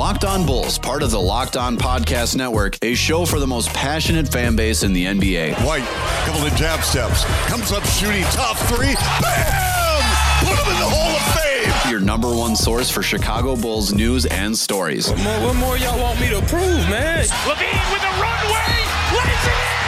Locked On Bulls, part of the Locked On Podcast Network, a show for the most passionate fan base in the NBA. White, couple of jab steps, comes up shooting top three, bam! Put him in the Hall of Fame. Your number one source for Chicago Bulls news and stories. What more, what more y'all want me to prove, man? LaVine with a runway, lays it in.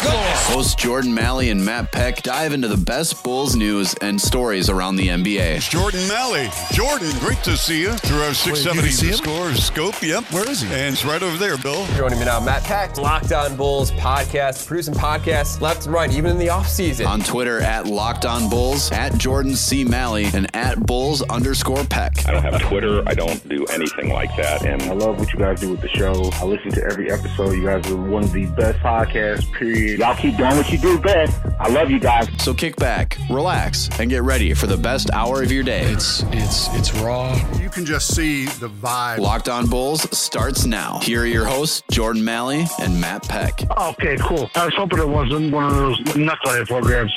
Time my down the floor. Hosts Jordan Malley and Matt Peck dive into the best Bulls news and stories around the NBA. Jordan Malley. Jordan, great to see you through our 670 see him? score scope. Yep. Where is he? And it's right over there, Bill. Joining me now, Matt Peck, Locked On Bulls podcast, producing podcasts left and right, even in the offseason. On Twitter at Locked On Bulls, at Jordan C. Malley, and at Bulls underscore Peck. I don't have Twitter. I don't do anything like that. And I love what you guys do with the show. I listen to every episode. You guys are one of the best podcasts, period. Y'all keep doing what you do best. I love you guys. So kick back, relax, and get ready for the best hour of your day. It's it's it's raw. You can just see the vibe. Locked On Bulls starts now. Here are your hosts, Jordan Malley and Matt Peck. Okay, cool. I was hoping it wasn't one of those knucklehead programs.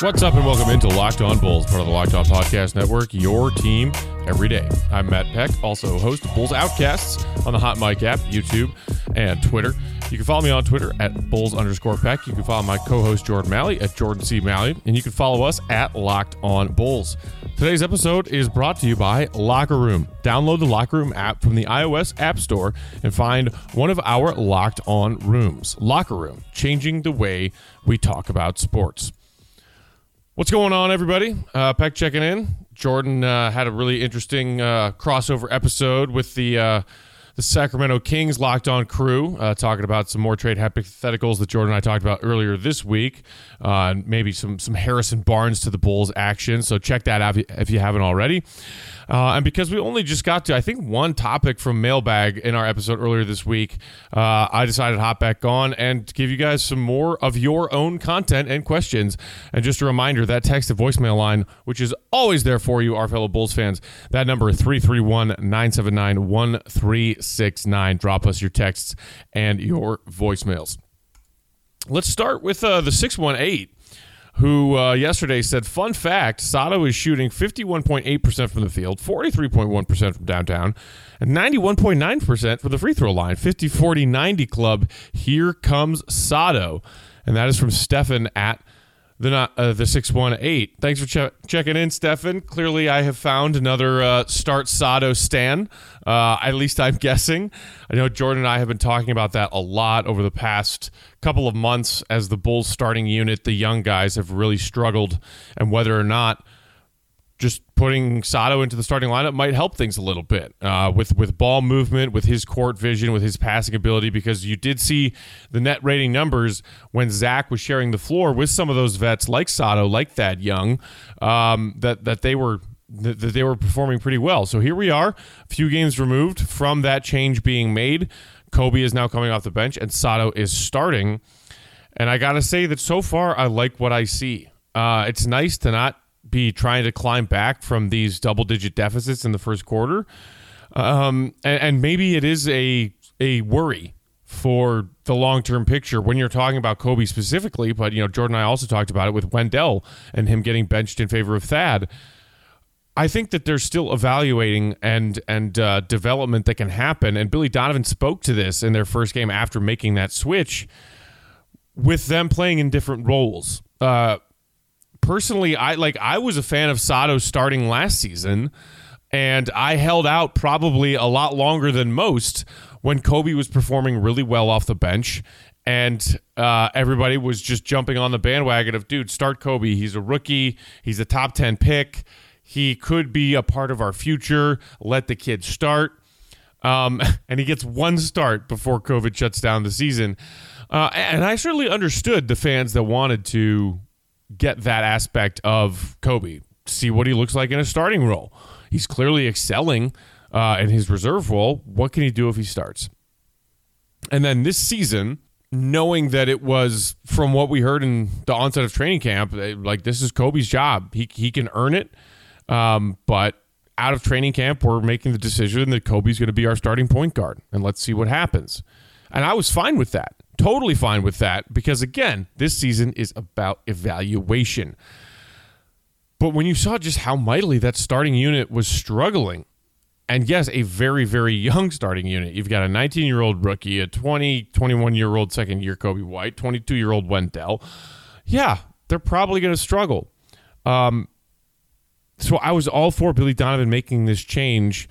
What's up and welcome into Locked On Bulls, part of the Locked On Podcast Network, your team every day. I'm Matt Peck, also host of Bulls Outcasts on the Hot Mic app, YouTube, and Twitter. You can follow me on Twitter at Bulls underscore Peck. You can follow my co-host Jordan Malley at Jordan C. Malley, and you can follow us at Locked On Bulls. Today's episode is brought to you by Locker Room. Download the Locker Room app from the iOS App Store and find one of our Locked On rooms. Locker Room, changing the way we talk about sports. What's going on, everybody? Uh, Peck checking in. Jordan uh, had a really interesting uh, crossover episode with the uh, the Sacramento Kings locked on crew, uh, talking about some more trade hypotheticals that Jordan and I talked about earlier this week, uh, and maybe some some Harrison Barnes to the Bulls action. So check that out if you, haven't already. Uh, and because we only just got to, I think, one topic from Mailbag in our episode earlier this week, uh, I decided to hop back on and give you guys some more of your own content and questions. And just a reminder that text to voicemail line, which is always there for you, our fellow Bulls fans, that number 331 979 1369. Drop us your texts and your voicemails. Let's start with uh, the 618 who uh, yesterday said, Fun fact Sato is shooting 51.8% from the field, 43.1% from downtown, and 91.9% from the free throw line. 50 40 90 club. Here comes Sato. And that is from Stefan at the uh, the 618. Thanks for che- checking in, Stefan. Clearly, I have found another uh, start Sato stan. Uh, at least I'm guessing. I know Jordan and I have been talking about that a lot over the past couple of months as the Bulls starting unit, the young guys have really struggled, and whether or not just putting Sato into the starting lineup might help things a little bit uh, with with ball movement, with his court vision, with his passing ability. Because you did see the net rating numbers when Zach was sharing the floor with some of those vets like Sato, like Thad Young, um, that that they were that they were performing pretty well. So here we are, a few games removed from that change being made. Coby is now coming off the bench, and Sato is starting. And I gotta say that so far, I like what I see. Uh, it's nice to not be trying to climb back from these double digit deficits in the first quarter. Um, and, and maybe it is a a worry for the long term picture when you're talking about Coby specifically, but you know, Jordan and I also talked about it with Wendell and him getting benched in favor of Thad. I think that they're still evaluating and and uh, development that can happen. And Billy Donovan spoke to this in their first game after making that switch, with them playing in different roles. Uh, personally, I like I was a fan of Sato starting last season, and I held out probably a lot longer than most when Coby was performing really well off the bench. And uh, everybody was just jumping on the bandwagon of, dude, start Coby. He's a rookie. He's a top 10 pick. He could be a part of our future. Let the kid start. Um, and he gets one start before COVID shuts down the season. Uh, and I certainly understood the fans that wanted to get that aspect of Coby, see what he looks like in a starting role. He's clearly excelling uh, in his reserve role. What can he do if he starts? And then this season, knowing that it was from what we heard in the onset of training camp, like this is Coby's job. He he can earn it. Um, but out of training camp, we're making the decision that Coby's going to be our starting point guard, and let's see what happens. And I was fine with that, totally fine with that, because again, this season is about evaluation. But when you saw just how mightily that starting unit was struggling, and yes, a very, very young starting unit. You've got a 19 year old rookie, a 20, 21 year old second year Coby White, 22 year old Wendell. Yeah, they're probably going to struggle. Um, so I was all for Billy Donovan making this change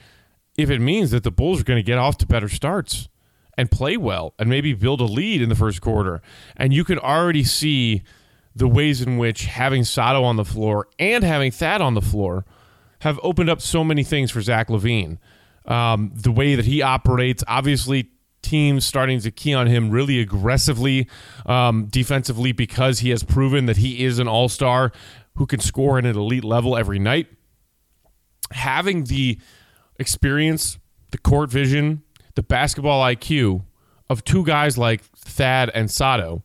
if it means that the Bulls are going to get off to better starts and play well and maybe build a lead in the first quarter. And you can already see the ways in which having Sato on the floor and having Thad on the floor have opened up so many things for Zach LaVine. Um, the way that he operates, obviously, teams starting to key on him really aggressively um, defensively because he has proven that he is an all star who can score at an elite level every night. Having the experience, the court vision, the basketball IQ of two guys like Thad and Sato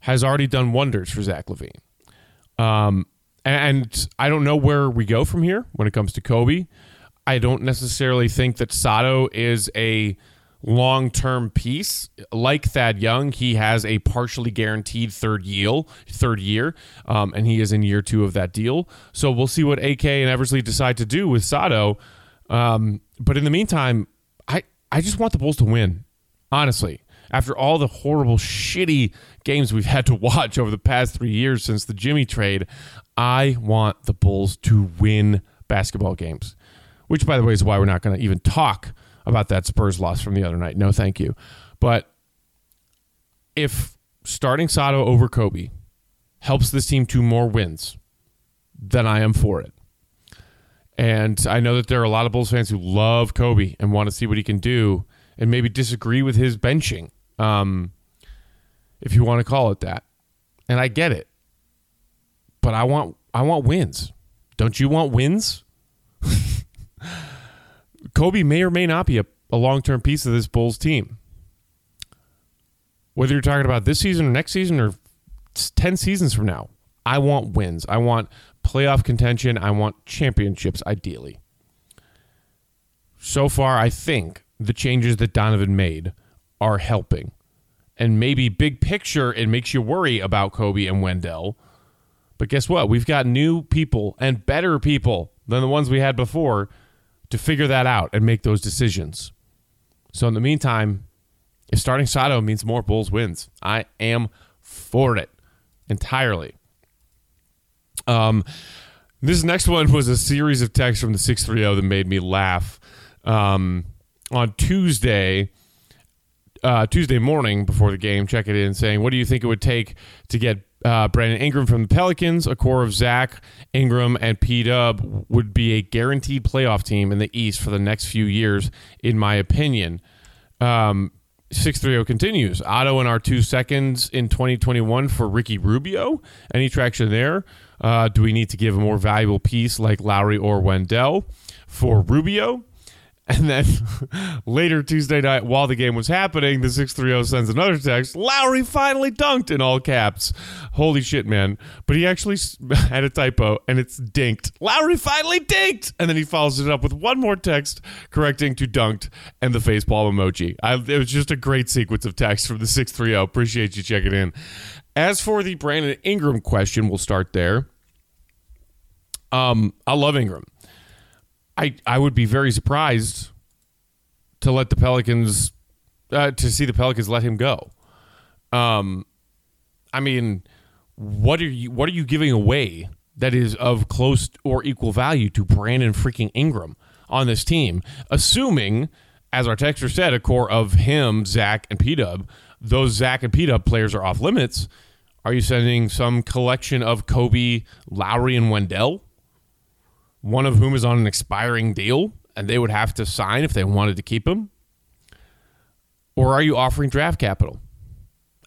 has already done wonders for Zach LaVine. Um, and I don't know where we go from here when it comes to Coby. I don't necessarily think that Sato is a long term piece. Like Thad Young, he has a partially guaranteed third year, third year, um, and he is in year two of that deal. So we'll see what AK and Eversley decide to do with Sato. Um, but in the meantime, I just want the Bulls to win. Honestly, after all the horrible, shitty games we've had to watch over the past three years since the Jimmy trade, I want the Bulls to win basketball games. Which, by the way, is why we're not going to even talk about that Spurs loss from the other night. No, thank you. But if starting Sato over Coby helps this team to more wins, then I am for it. And I know that there are a lot of Bulls fans who love Coby and want to see what he can do and maybe disagree with his benching, um, if you want to call it that. And I get it. But I want I want wins. Don't you want wins? Coby may or may not be a, a long term piece of this Bulls team. Whether you're talking about this season or next season or 10 seasons from now, I want wins. I want playoff contention. I want championships, ideally. So far, I think the changes that Donovan made are helping. And maybe big picture, it makes you worry about Coby and Wendell. But guess what? We've got new people and better people than the ones we had before to figure that out and make those decisions. So in the meantime, if starting Sato means more Bulls wins, I am for it entirely. Um, this next one was a series of texts from the 630 that made me laugh. Um, on Tuesday, uh, Tuesday morning before the game, check it in saying, What do you think it would take to get uh, Brandon Ingram from the Pelicans, a core of Zach, Ingram, and P Dub would be a guaranteed playoff team in the East for the next few years, in my opinion. Um, 630 continues. Otto and our two seconds in 2021 for Ricky Rubio. Any traction there? Uh, do we need to give a more valuable piece like Lauri or Wendell for Rubio? And then later Tuesday night, while the game was happening, the 630 sends another text Lauri finally dunked in all caps. Holy shit, man. But he actually had a typo and it's dinked. Lauri finally dinked. And then he follows it up with one more text correcting to dunked and the facepalm emoji. I, it was just a great sequence of texts from the 630. Appreciate you checking in. As for the Brandon Ingram question, we'll start there. Um, I love Ingram. I I would be very surprised to let the Pelicans uh, to see the Pelicans let him go. Um, I mean, what are you what are you giving away that is of close or equal value to Brandon freaking Ingram on this team? Assuming, as our texter said, a core of him, Zach, and P Dub. Those Zach and P Dub players are off limits. Are you sending some collection of Coby, Lauri, and Wendell? One of whom is on an expiring deal and they would have to sign if they wanted to keep him? Or are you offering draft capital?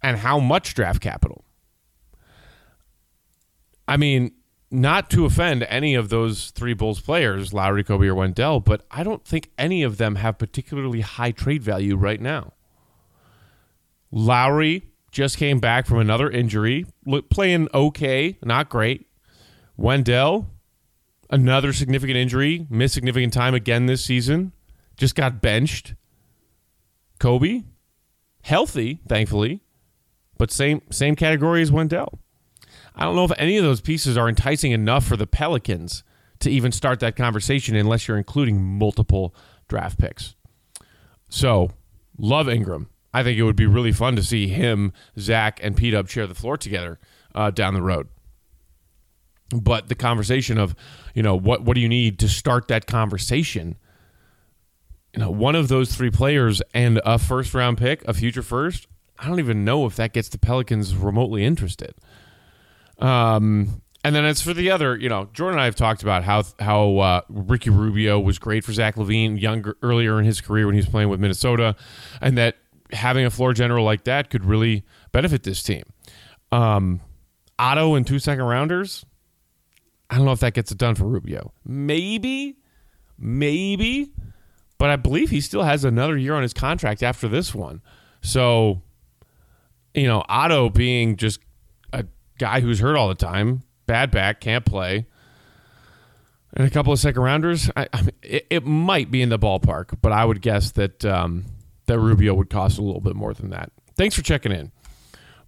And how much draft capital? I mean, not to offend any of those three Bulls players, Lauri, Coby, or Wendell, but I don't think any of them have particularly high trade value right now. Lauri just came back from another injury, playing okay, not great. Wendell, another significant injury, missed significant time again this season, just got benched. Coby, healthy, thankfully, but same same category as Wendell. I don't know if any of those pieces are enticing enough for the Pelicans to even start that conversation unless you're including multiple draft picks. So, love Ingram. I think it would be really fun to see him, Zach, and P Dub share the floor together uh, down the road. But the conversation of, you know, what what do you need to start that conversation? You know, one of those three players and a first round pick, a future first. I don't even know if that gets the Pelicans remotely interested. Um, and then as for the other, you know, Jordan and I have talked about how how uh, Ricky Rubio was great for Zach LaVine younger earlier in his career when he was playing with Minnesota, and that having a floor general like that could really benefit this team. Um, Otto and two second rounders. I don't know if that gets it done for Rubio. Maybe, maybe, but I believe he still has another year on his contract after this one. So, you know, Otto being just a guy who's hurt all the time, bad back, can't play, and a couple of second rounders, I, I mean, it, it, might be in the ballpark, but I would guess that um, that Rubio would cost a little bit more than that. Thanks for checking in.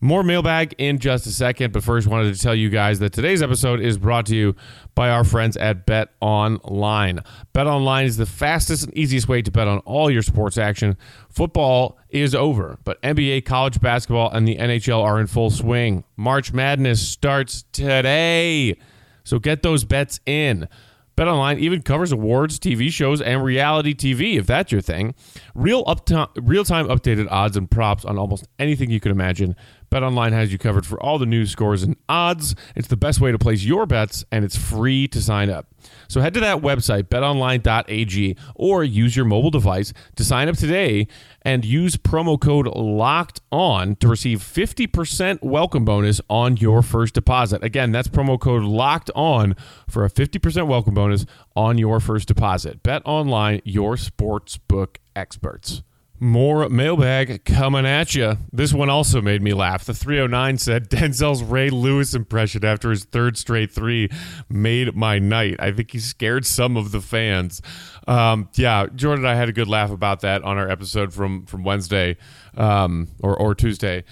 More mailbag in just a second, but first wanted to tell you guys that today's episode is brought to you by our friends at Bet Online. Bet Online is the fastest and easiest way to bet on all your sports action. Football is over, but NBA, college basketball, and the NHL are in full swing. March Madness starts today. So get those bets in. Bet Online even covers awards, TV shows, and reality TV, if that's your thing. Real up real-time updated odds and props on almost anything you can imagine. BetOnline has you covered for all the news, scores, and odds. It's the best way to place your bets, and it's free to sign up. So head to that website, betonline.ag, or use your mobile device to sign up today and use promo code LOCKED ON to receive 50% welcome bonus on your first deposit. Again, that's promo code LOCKED ON for a 50% welcome bonus on your first deposit. Bet online, your sportsbook experts. More mailbag coming at you. This one also made me laugh. The 309 said Denzel's Ray Lewis impression after his third straight three made my night. I think he scared some of the fans. Um, yeah, Jordan and I had a good laugh about that on our episode from from Wednesday um, or or Tuesday.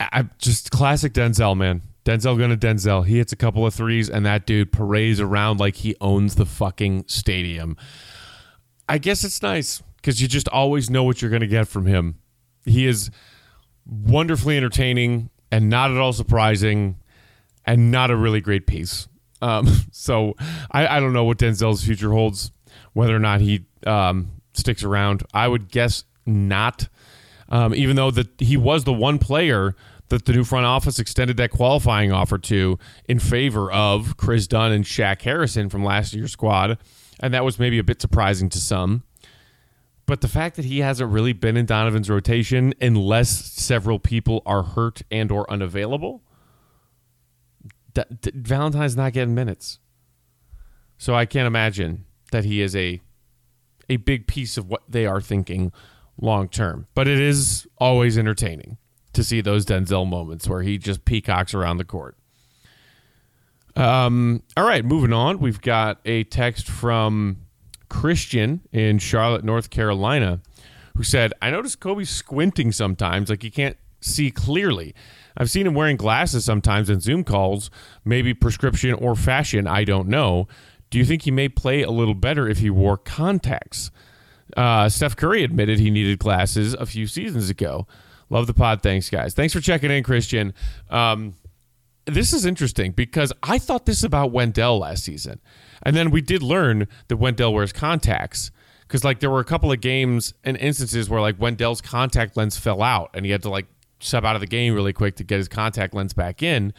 I, just classic Denzel, man. Denzel gonna Denzel. He hits a couple of threes, and that dude parades around like he owns the fucking stadium. I guess it's nice because you just always know what you're going to get from him. He is wonderfully entertaining and not at all surprising and not a really great piece. Um, so I, I, don't know what Denzel's future holds, whether or not he um, sticks around. I would guess not, um, even though that he was the one player that the new front office extended that qualifying offer to in favor of Kris Dunn and Shaq Harrison from last year's squad. And that was maybe a bit surprising to some. But the fact that he hasn't really been in Donovan's rotation unless several people are hurt and or unavailable, D- D- Valentine's not getting minutes. So I can't imagine that he is a a big piece of what they are thinking long term. But it is always entertaining to see those Denzel moments where he just peacocks around the court. Um, all right, moving on. We've got a text from Christian in Charlotte, North Carolina, who said, I noticed Coby squinting sometimes, like he can't see clearly. I've seen him wearing glasses sometimes in Zoom calls, maybe prescription or fashion, I don't know. Do you think he may play a little better if he wore contacts? Uh, Steph Curry admitted he needed glasses a few seasons ago. Love the pod. Thanks, guys. Thanks for checking in, Christian. Um, this is interesting because I thought this about Wendell last season. And then we did learn that Wendell wears contacts because like there were a couple of games and instances where like Wendell's contact lens fell out and he had to like step out of the game really quick to get his contact lens back in.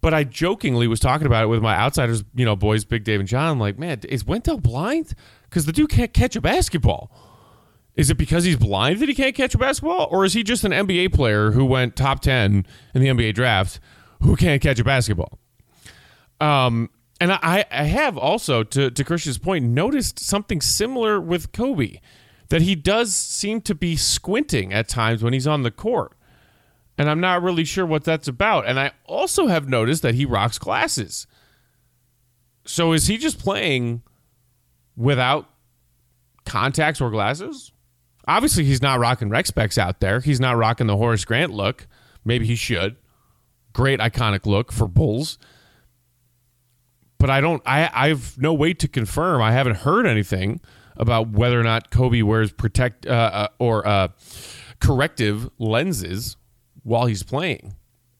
But I jokingly was talking about it with my outsiders, you know, boys, Big Dave and John. Like, man, is Wendell blind? Because the dude can't catch a basketball. Is it because he's blind that he can't catch a basketball, or is he just an NBA player who went top ten in the NBA draft who can't catch a basketball? Um, and I, I have also, to, to Christian's point, noticed something similar with Coby, that he does seem to be squinting at times when he's on the court. And I'm not really sure what that's about. And I also have noticed that he rocks glasses. So is he just playing without contacts or glasses? Obviously, he's not rocking rec specs out there. He's not rocking the Horace Grant look. Maybe he should. great iconic look for Bulls. But I don't. I I've no way to confirm. I haven't heard anything about whether or not Coby wears protect uh, uh, or uh, corrective lenses while he's playing.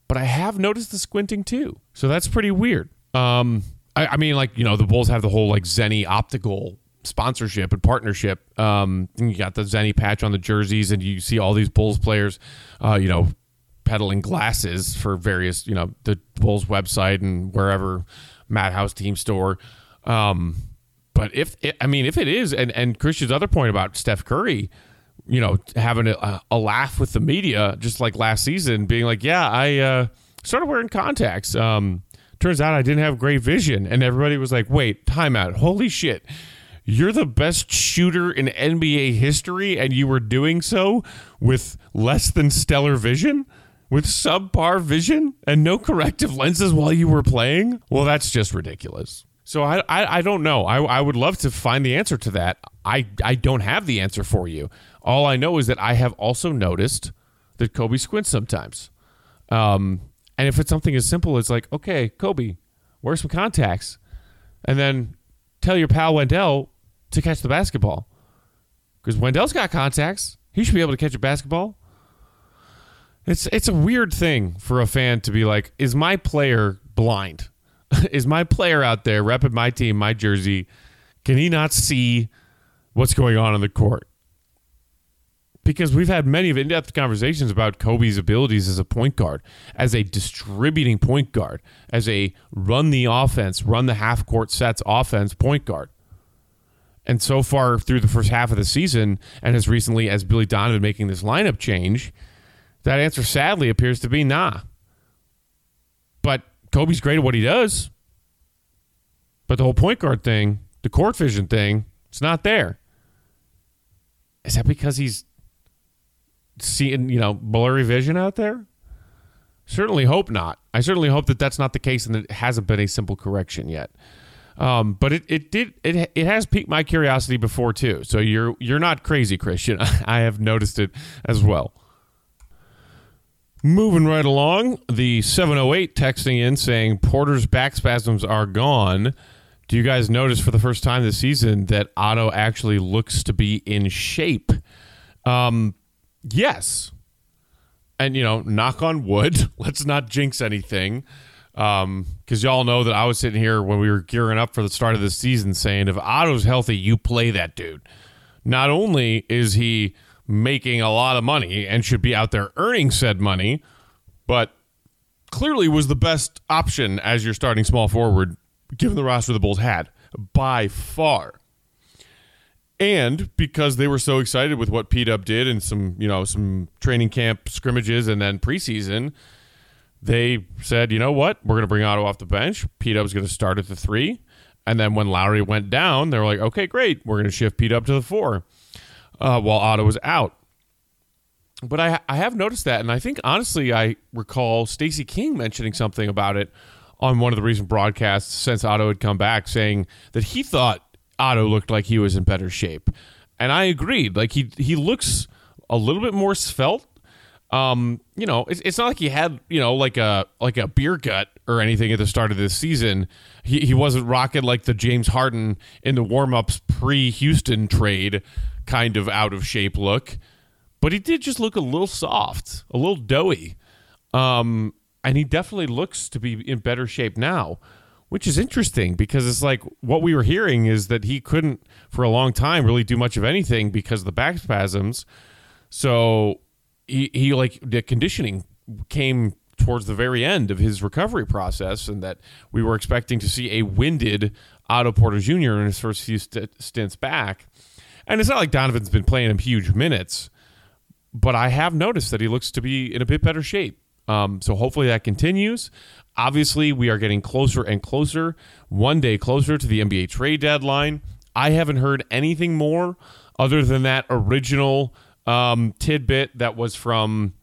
But I have noticed the squinting too, so that's pretty weird. Um, I, I mean, like you know, the Bulls have the whole like Zenni optical sponsorship and partnership. Um, and you got the Zenni patch on the jerseys, and you see all these Bulls players, uh, you know, peddling glasses for various, you know, the Bulls website and wherever Madhouse team store. Um, but if it, I mean, if it is, and and Christian's other point about Steph Curry, you know, having a, a laugh with the media, just like last season, being like, yeah, I uh, started wearing contacts. Um, turns out I didn't have great vision, and everybody was like, wait, timeout, holy shit. You're the best shooter in NBA history, and you were doing so with less than stellar vision? With subpar vision and no corrective lenses while you were playing? Well, that's just ridiculous. So I, I, I don't know. I, I would love to find the answer to that. I, I don't have the answer for you. All I know is that I have also noticed that Coby squints sometimes. Um, and if it's something as simple as like, okay, Coby, wear some contacts, and then tell your pal Wendell to catch the basketball, because Wendell's got contacts. He should be able to catch a basketball. It's it's a weird thing for a fan to be like, is my player blind? is my player out there repping my team, my jersey? Can he not see what's going on in the court? Because we've had many of in-depth conversations about Coby's abilities as a point guard, as a distributing point guard, as a run the offense, run the half court sets offense point guard. And so far through the first half of the season, and as recently as Billy Donovan making this lineup change, that answer sadly appears to be nah. But Coby's great at what he does. But the whole point guard thing, the court vision thing, it's not there. Is that because he's seeing, you know, blurry vision out there? Certainly hope not. I certainly hope that that's not the case and that it hasn't been a simple correction yet. Um, but it, it did it it has piqued my curiosity before too. So you're you're not crazy, Christian. I have noticed it as well. Moving right along, the 708 texting in saying Porter's back spasms are gone. Do you guys notice for the first time this season that Otto actually looks to be in shape? Um, yes. And, you know, knock on wood. Let's not jinx anything. Because um, y'all know that I was sitting here when we were gearing up for the start of the season saying, if Otto's healthy, you play that dude. Not only is he making a lot of money and should be out there earning said money, but clearly was the best option as your starting small forward given the roster the Bulls had by far. And because they were so excited with what P Dub did and some, you know, some training camp scrimmages and then preseason, they said, you know what, we're going to bring Otto off the bench. P Dub's going to start at the three. And then when Lauri went down, they were like, okay, great, we're going to shift P Dub to the four uh, while Otto was out. But I I have noticed that, and I think honestly, I recall Stacey King mentioning something about it on one of the recent broadcasts since Otto had come back, saying that he thought Otto looked like he was in better shape, and I agreed. Like he he looks a little bit more svelte. Um, you know, it's, it's not like he had you know like a like a beer gut or anything at the start of this season. He he wasn't rocking like the James Harden in the warm ups pre Houston trade kind of out of shape look, but he did just look a little soft, a little doughy. Um, and he definitely looks to be in better shape now, which is interesting because it's like what we were hearing is that he couldn't for a long time really do much of anything because of the back spasms. So he, he like the conditioning came towards the very end of his recovery process, and that we were expecting to see a winded Otto Porter Jr. in his first few st- stints back. And it's not like Donovan's been playing him huge minutes, but I have noticed that he looks to be in a bit better shape. Um, so hopefully that continues. Obviously, we are getting closer and closer, one day closer to the NBA trade deadline. I haven't heard anything more other than that original um, tidbit that was from,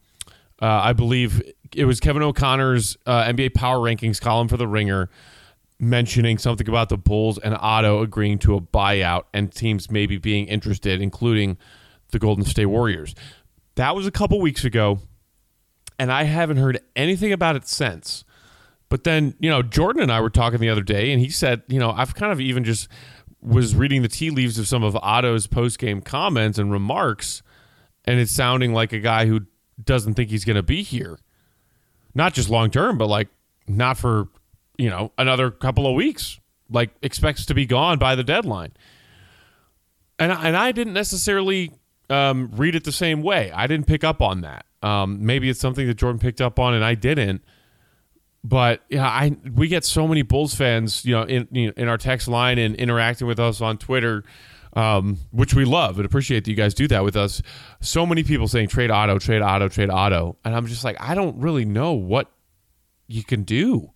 uh, I believe it was Kevin O'Connor's uh, NBA Power Rankings column for The Ringer mentioning something about the Bulls and Otto agreeing to a buyout and teams maybe being interested, including the Golden State Warriors. That was a couple weeks ago. and I haven't heard anything about it since. But then, you know, Jordan and I were talking the other day, and he said, you know, I've kind of even just was reading the tea leaves of some of Otto's post game comments and remarks, and it's sounding like a guy who doesn't think he's going to be here. Not just long term, but like not for, you know, another couple of weeks. Like expects to be gone by the deadline. And, and I didn't necessarily um, read it the same way. I didn't pick up on that. Um, maybe it's something that Jordan picked up on and I didn't. But yeah, I we get so many Bulls fans, you know, in you know, in our text line and interacting with us on Twitter, um, which we love and appreciate that you guys do that with us. So many people saying trade Otto, trade Otto, trade Otto, and I'm just like, I don't really know what you can do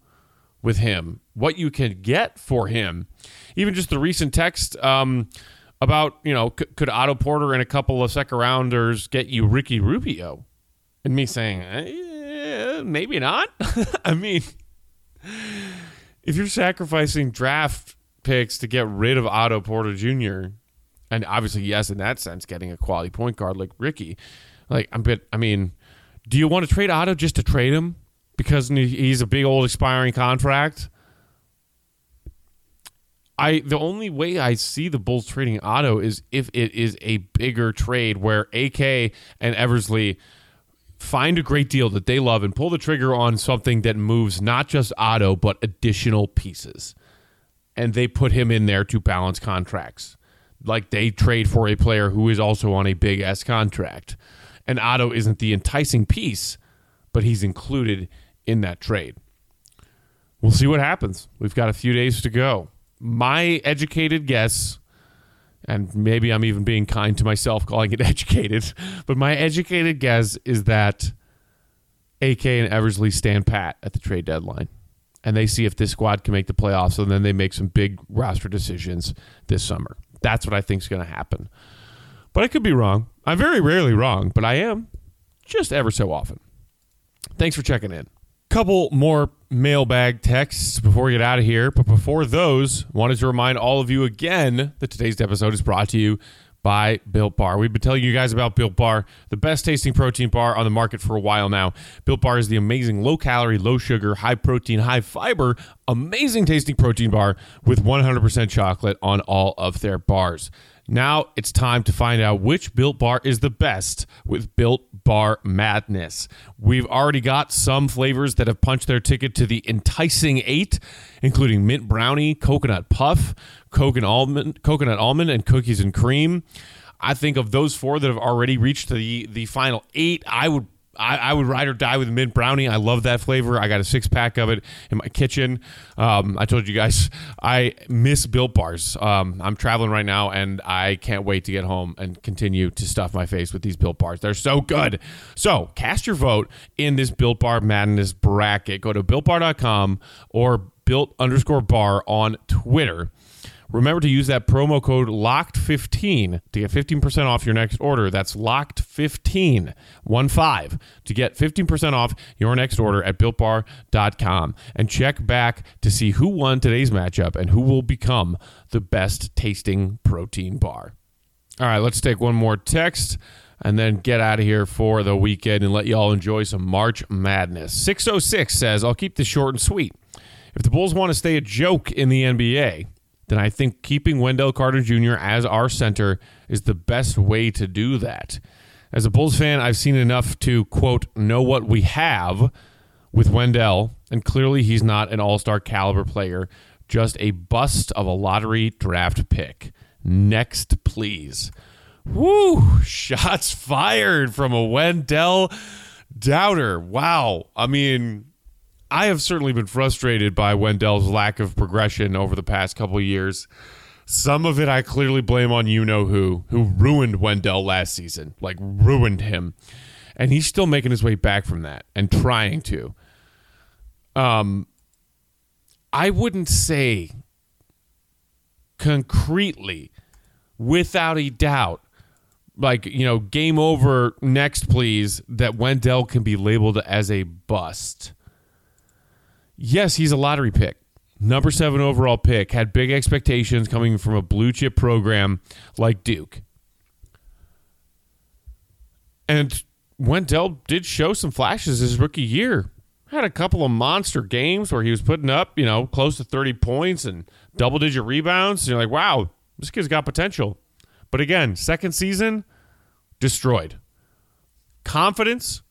with him, what you can get for him. Even just the recent text um, about, you know, c- could Otto Porter and a couple of second rounders get you Ricky Rubio? And me saying, eh, maybe not. I mean, if you're sacrificing draft picks to get rid of Otto Porter Jr., and obviously, yes, in that sense, getting a quality point guard like Ricky, like I'm. I mean, do you want to trade Otto just to trade him because he's a big old expiring contract? I the only way I see the Bulls trading Otto is if it is a bigger trade where AK and Eversley find a great deal that they love and pull the trigger on something that moves not just Otto but additional pieces. And they put him in there to balance contracts. Like they trade for a player who is also on a big S contract. And Otto isn't the enticing piece, but he's included in that trade. We'll see what happens. We've got a few days to go. My educated guess and maybe I'm even being kind to myself calling it educated, but my educated guess is that AK and Eversley stand pat at the trade deadline. And they see if this squad can make the playoffs, and then they make some big roster decisions this summer. That's what I think is going to happen. But I could be wrong. I'm very rarely wrong, but I am just ever so often. Thanks for checking in couple more mailbag texts before we get out of here. But before those, wanted to remind all of you again that today's episode is brought to you by Built Bar. We've been telling you guys about Built Bar, the best tasting protein bar on the market for a while now. Built Bar is the amazing low calorie, low sugar, high protein, high fiber, amazing tasting protein bar with 100% chocolate on all of their bars. Now it's time to find out which Built Bar is the best with Built Bar Madness. We've already got some flavors that have punched their ticket to the enticing eight, including mint brownie, coconut puff, coconut almond, coconut almond, and cookies and cream. I think of those four that have already reached the the final eight, I would I, I, would ride or die with mint brownie. I love that flavor. I got a six pack of it in my kitchen. Um, I told you guys I miss Built Bars. Um, I'm traveling right now, and I can't wait to get home and continue to stuff my face with these Built Bars. They're so good. So cast your vote in this Built Bar Madness bracket. Go to builtbar.com or built underscore bar on Twitter Remember to use that promo code LOCKED15 to get 15% off your next order. That's LOCKED15, 1 5, to get 15% off your next order at builtbar.com. And check back to see who won today's matchup and who will become the best tasting protein bar. All right, let's take one more text and then get out of here for the weekend and let you all enjoy some March Madness. 606 says, I'll keep this short and sweet. If the Bulls want to stay a joke in the NBA, then I think keeping Wendell Carter Jr. as our center is the best way to do that. As a Bulls fan, I've seen enough to, quote, know what we have with Wendell, and clearly he's not an all star caliber player, just a bust of a lottery draft pick. Next, please. Woo! Shots fired from a Wendell doubter. Wow. I mean, I have certainly been frustrated by Wendell's lack of progression over the past couple years. Some of it I clearly blame on you know who, who ruined Wendell last season, like ruined him. And he's still making his way back from that and trying to. Um I wouldn't say concretely without a doubt like you know game over next please that Wendell can be labeled as a bust yes, he's a lottery pick. Number seven overall pick, had big expectations coming from a blue chip program like Duke. And Wendell did show some flashes his rookie year. Had a couple of monster games where he was putting up, you know, close to 30 points and double digit rebounds. And you're like, wow, this kid's got potential. But again, second season, destroyed. Confidence,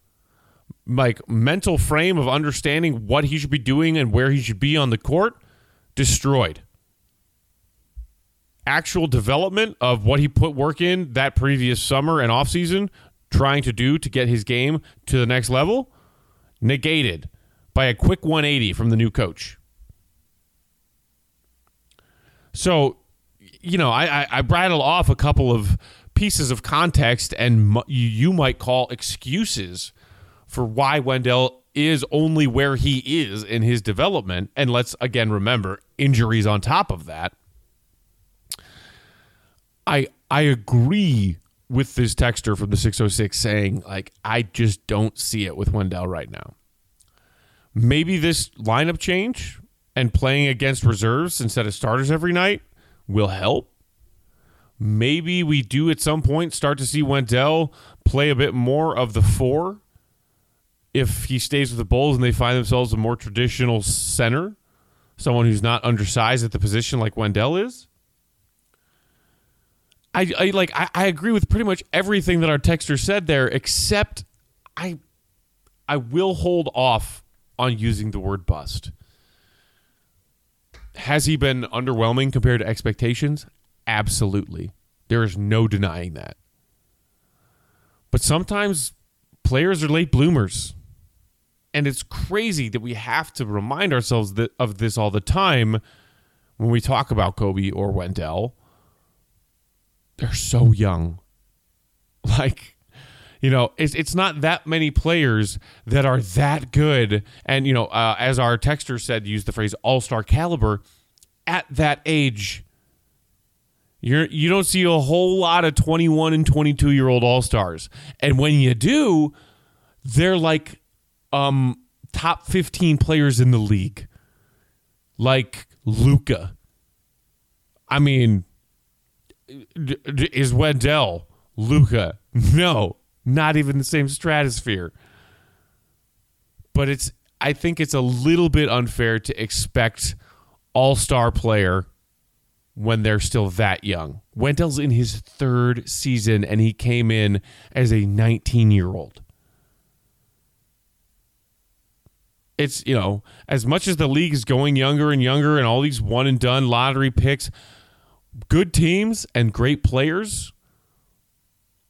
like mental frame of understanding what he should be doing and where he should be on the court, destroyed. Actual development of what he put work in that previous summer and offseason, trying to do to get his game to the next level, negated by a quick 180 from the new coach. So, you know, I, I, I off a couple of pieces of context and you might call excuses for why Wendell is only where he is in his development. And let's again remember injuries on top of that. I I agree with this texter from the 606 saying like I just don't see it with Wendell right now. Maybe this lineup change and playing against reserves instead of starters every night will help. Maybe we do at some point start to see Wendell play a bit more of the four if he stays with the Bulls and they find themselves a more traditional center, someone who's not undersized at the position like Wendell is. I, I like I, I agree with pretty much everything that our texter said there, except I I will hold off on using the word bust. Has he been underwhelming compared to expectations? Absolutely. There is no denying that. But sometimes players are late bloomers. And it's crazy that we have to remind ourselves that, of this all the time when we talk about Coby or Wendell. They're so young. Like, you know, it's, it's not that many players that are that good. And, you know, uh, as our texter said, use the phrase all star caliber at that age. You're, you don't see a whole lot of 21 and 22 year old all stars. And when you do, they're like um, top 15 players in the league, like Luka. I mean, is Wendell Luka? No, not even the same stratosphere. But it's I think it's a little bit unfair to expect all-star player when they're still that young. Wendell's in his third season and he came in as a 19-year-old. It's, you know, as much as the league is going younger and younger and all these one and done lottery picks, good teams and great players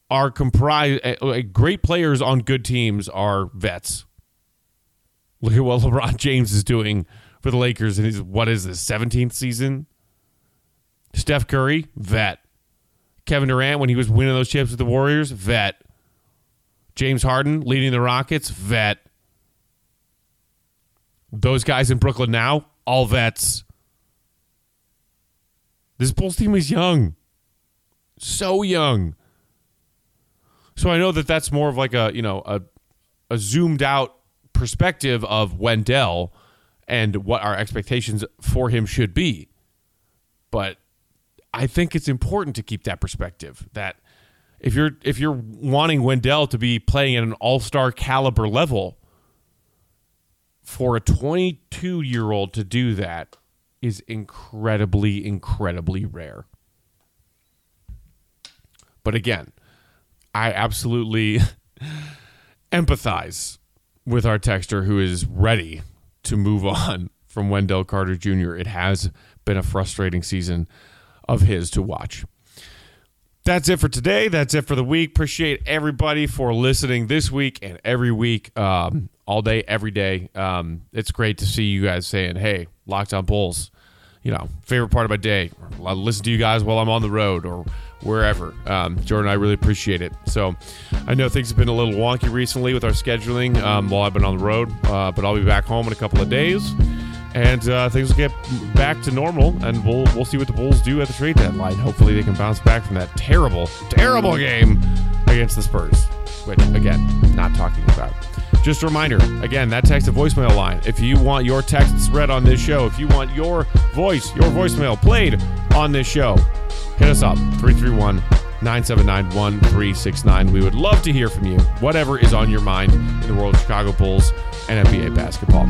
are comprised uh, great players on good teams are vets. Look at what LeBron James is doing for the Lakers in his what is this 17th season? Steph Curry, vet. Kevin Durant when he was winning those chips with the Warriors, vet. James Harden leading the Rockets, vet. Those guys in Brooklyn now, all vets. This Bulls team is young. So young. So I know that that's more of like a, you know, a a zoomed out perspective of Wendell and what our expectations for him should be. But I think it's important to keep that perspective that if you're if you're wanting Wendell to be playing at an all-star caliber level for a 22-year-old to do that is incredibly incredibly rare. But again, I absolutely empathize with our texter who is ready to move on from Wendell Carter Jr. It has been a frustrating season of his to watch. That's it for today. That's it for the week. Appreciate everybody for listening this week and every week, um, all day, every day. Um, it's great to see you guys saying, "Hey, Locked On Bulls," you know, favorite part of my day. I listen to you guys while I'm on the road or wherever. Um, Jordan, I really appreciate it. So I know things have been a little wonky recently with our scheduling um, while I've been on the road, uh, but I'll be back home in a couple of days. And uh, things will get back to normal, and we'll we'll see what the Bulls do at the trade deadline. Hopefully, they can bounce back from that terrible, terrible game against the Spurs. Which, again, not talking about. Just a reminder, again, that text to voicemail line. If you want your texts read on this show, if you want your voice, your voicemail played on this show, hit us up 331 979 1369. We would love to hear from you, whatever is on your mind in the world of Chicago Bulls and NBA basketball.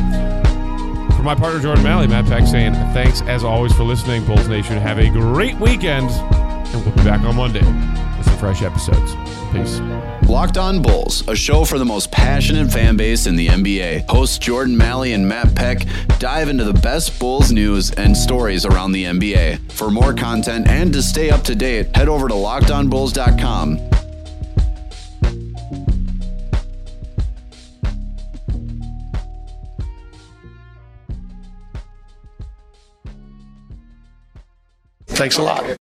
For my partner, Jordan Malley, Matt Peck saying thanks as always for listening, Bulls Nation. Have a great weekend, and we'll be back on Monday with some fresh episodes. Peace. Locked On Bulls, a show for the most passionate fan base in the NBA. Hosts Jordan Malley and Matt Peck dive into the best Bulls news and stories around the NBA. For more content and to stay up to date, head over to lockedonbulls.com. Thanks a lot.